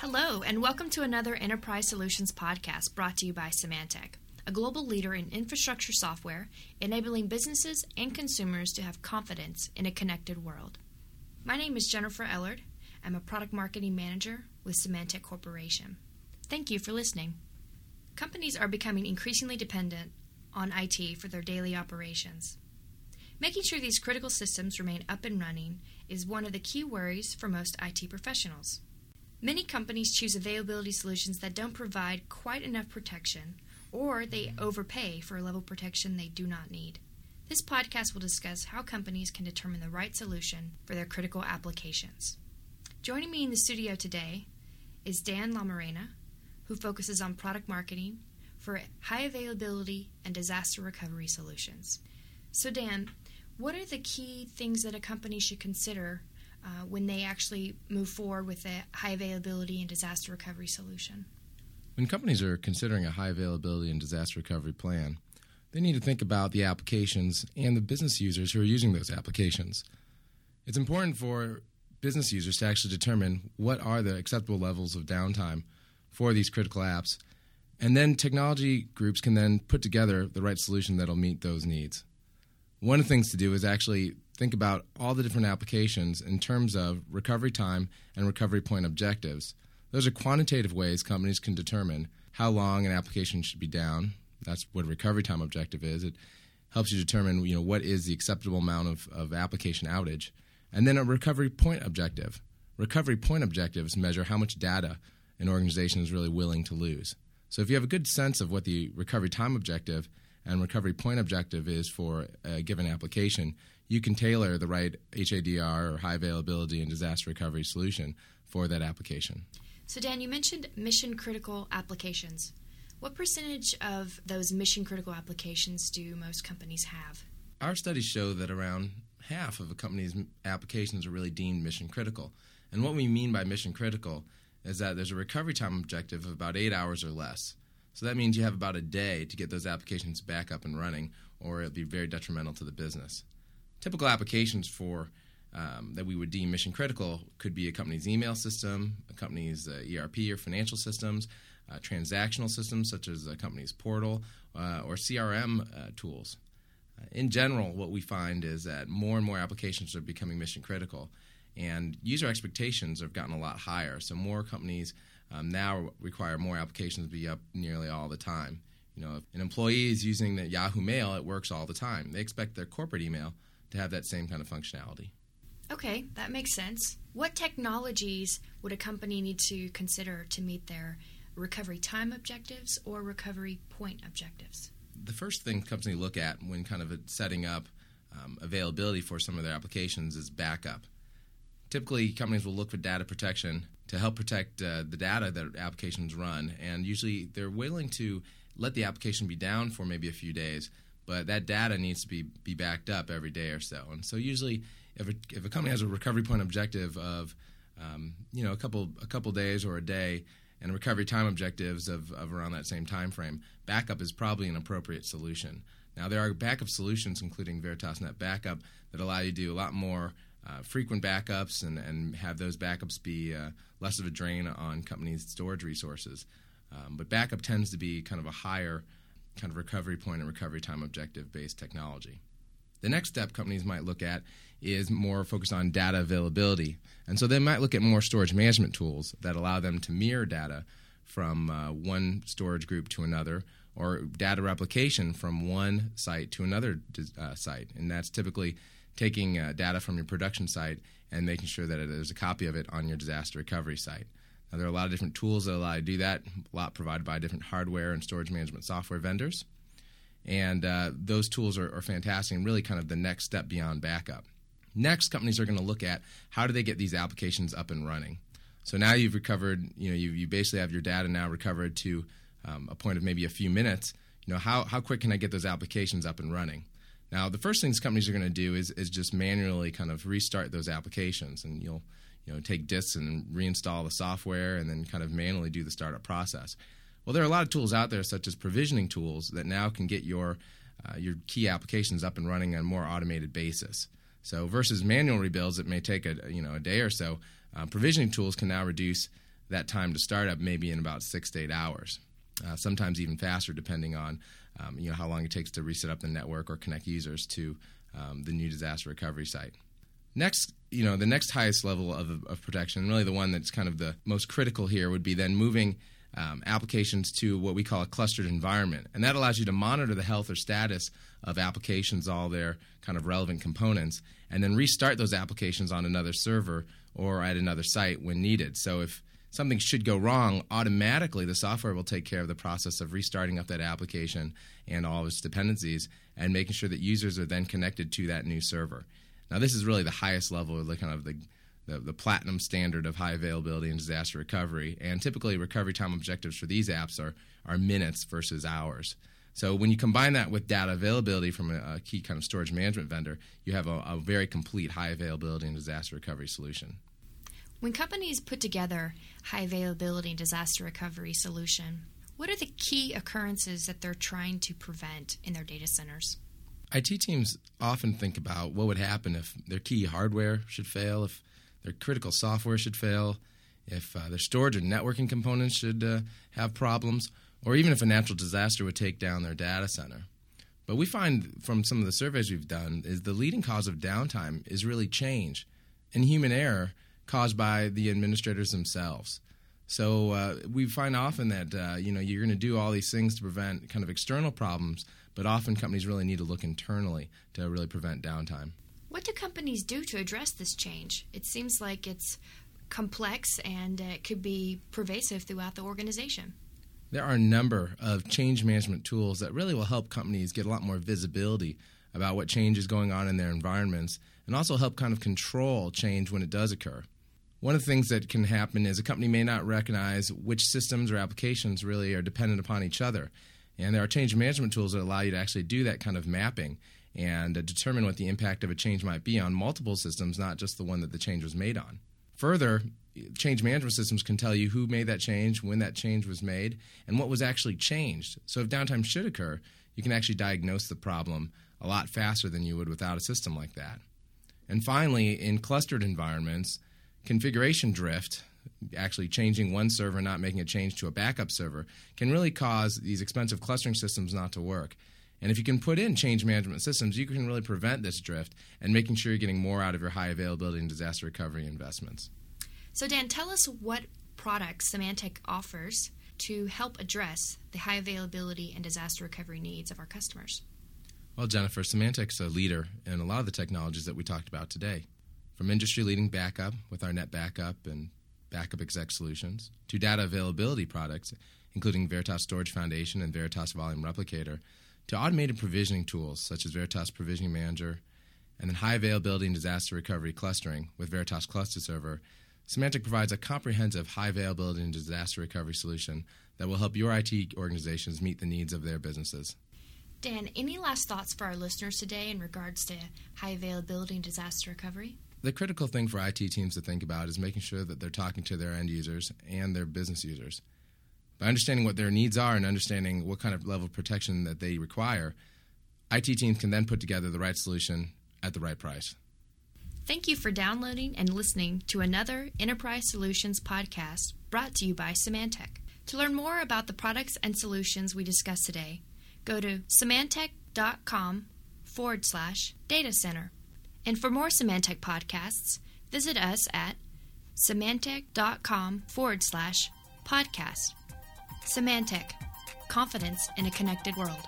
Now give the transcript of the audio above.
Hello, and welcome to another Enterprise Solutions podcast brought to you by Symantec, a global leader in infrastructure software, enabling businesses and consumers to have confidence in a connected world. My name is Jennifer Ellard. I'm a product marketing manager with Symantec Corporation. Thank you for listening. Companies are becoming increasingly dependent on IT for their daily operations. Making sure these critical systems remain up and running is one of the key worries for most IT professionals. Many companies choose availability solutions that don't provide quite enough protection, or they overpay for a level of protection they do not need. This podcast will discuss how companies can determine the right solution for their critical applications. Joining me in the studio today is Dan Lamorena, who focuses on product marketing for high availability and disaster recovery solutions. So, Dan, what are the key things that a company should consider uh, when they actually move forward with a high availability and disaster recovery solution. When companies are considering a high availability and disaster recovery plan, they need to think about the applications and the business users who are using those applications. It's important for business users to actually determine what are the acceptable levels of downtime for these critical apps, and then technology groups can then put together the right solution that'll meet those needs. One of the things to do is actually think about all the different applications in terms of recovery time and recovery point objectives. Those are quantitative ways companies can determine how long an application should be down. That's what a recovery time objective is. It helps you determine you know what is the acceptable amount of, of application outage. And then a recovery point objective. Recovery point objectives measure how much data an organization is really willing to lose. So if you have a good sense of what the recovery time objective and recovery point objective is for a given application, you can tailor the right HADR or high availability and disaster recovery solution for that application. So, Dan, you mentioned mission critical applications. What percentage of those mission critical applications do most companies have? Our studies show that around half of a company's applications are really deemed mission critical. And what we mean by mission critical is that there's a recovery time objective of about eight hours or less. So that means you have about a day to get those applications back up and running, or it'll be very detrimental to the business. Typical applications for um, that we would deem mission critical could be a company's email system, a company's uh, ERP or financial systems, uh, transactional systems such as a company's portal, uh, or CRM uh, tools. Uh, in general, what we find is that more and more applications are becoming mission critical, and user expectations have gotten a lot higher. So more companies um, now require more applications to be up nearly all the time. You know, if an employee is using the Yahoo Mail, it works all the time. They expect their corporate email to have that same kind of functionality. Okay, that makes sense. What technologies would a company need to consider to meet their recovery time objectives or recovery point objectives? The first thing companies look at when kind of setting up um, availability for some of their applications is backup. Typically, companies will look for data protection to help protect uh, the data that applications run. And usually they're willing to let the application be down for maybe a few days, but that data needs to be, be backed up every day or so. And so usually if a, if a company has a recovery point objective of um, you know a couple a couple days or a day and recovery time objectives of, of around that same time frame, backup is probably an appropriate solution. Now there are backup solutions, including Veritas NetBackup, that allow you to do a lot more uh, frequent backups and, and have those backups be uh, less of a drain on companies' storage resources. Um, but backup tends to be kind of a higher kind of recovery point and recovery time objective based technology. The next step companies might look at is more focused on data availability. And so they might look at more storage management tools that allow them to mirror data from uh, one storage group to another or data replication from one site to another uh, site. And that's typically taking uh, data from your production site and making sure that there's a copy of it on your disaster recovery site. Now, there are a lot of different tools that allow you to do that, a lot provided by different hardware and storage management software vendors. And uh, those tools are, are fantastic and really kind of the next step beyond backup. Next, companies are going to look at how do they get these applications up and running. So now you've recovered, you know, you, you basically have your data now recovered to um, a point of maybe a few minutes. You know, how, how quick can I get those applications up and running? Now, the first things companies are going to do is, is just manually kind of restart those applications, and you'll you know take disks and reinstall the software, and then kind of manually do the startup process. Well, there are a lot of tools out there, such as provisioning tools, that now can get your uh, your key applications up and running on a more automated basis. So versus manual rebuilds that may take a you know a day or so, uh, provisioning tools can now reduce that time to startup maybe in about six to eight hours, uh, sometimes even faster, depending on um, you know how long it takes to reset up the network or connect users to um, the new disaster recovery site. Next, you know, the next highest level of, of protection, really the one that's kind of the most critical here, would be then moving um, applications to what we call a clustered environment. And that allows you to monitor the health or status of applications, all their kind of relevant components, and then restart those applications on another server or at another site when needed. So if something should go wrong, automatically the software will take care of the process of restarting up that application and all of its dependencies and making sure that users are then connected to that new server. Now, this is really the highest level of the kind of the, the, the platinum standard of high availability and disaster recovery. And typically, recovery time objectives for these apps are, are minutes versus hours. So when you combine that with data availability from a, a key kind of storage management vendor, you have a, a very complete high availability and disaster recovery solution. When companies put together high availability and disaster recovery solution, what are the key occurrences that they're trying to prevent in their data centers? IT teams often think about what would happen if their key hardware should fail, if their critical software should fail, if uh, their storage or networking components should uh, have problems, or even if a natural disaster would take down their data center. But we find from some of the surveys we've done is the leading cause of downtime is really change and human error caused by the administrators themselves. So uh, we find often that uh, you know you're going to do all these things to prevent kind of external problems, but often companies really need to look internally to really prevent downtime. What do companies do to address this change? It seems like it's complex and it could be pervasive throughout the organization. There are a number of change management tools that really will help companies get a lot more visibility about what change is going on in their environments and also help kind of control change when it does occur. One of the things that can happen is a company may not recognize which systems or applications really are dependent upon each other. And there are change management tools that allow you to actually do that kind of mapping and uh, determine what the impact of a change might be on multiple systems, not just the one that the change was made on. Further, change management systems can tell you who made that change, when that change was made, and what was actually changed. So if downtime should occur, you can actually diagnose the problem a lot faster than you would without a system like that. And finally, in clustered environments, configuration drift, actually changing one server, not making a change to a backup server, can really cause these expensive clustering systems not to work. And if you can put in change management systems, you can really prevent this drift and making sure you're getting more out of your high availability and disaster recovery investments. So, Dan, tell us what products Symantec offers to help address the high availability and disaster recovery needs of our customers. Well, Jennifer, Symantec's a leader in a lot of the technologies that we talked about today. From industry leading backup with our NetBackup and Backup Exec solutions to data availability products, including Veritas Storage Foundation and Veritas Volume Replicator, to automated provisioning tools such as Veritas Provisioning Manager, and then high availability and disaster recovery clustering with Veritas Cluster Server, Symantec provides a comprehensive high availability and disaster recovery solution that will help your IT organizations meet the needs of their businesses. Dan, any last thoughts for our listeners today in regards to high availability and disaster recovery? The critical thing for IT teams to think about is making sure that they're talking to their end users and their business users. By understanding what their needs are and understanding what kind of level of protection that they require, IT teams can then put together the right solution at the right price. Thank you for downloading and listening to another Enterprise Solutions podcast brought to you by Symantec. To learn more about the products and solutions we discussed today, go to symantec.com forward slash data center. And for more Symantec podcasts, visit us at symantec.com forward slash podcast. Symantec, confidence in a connected world.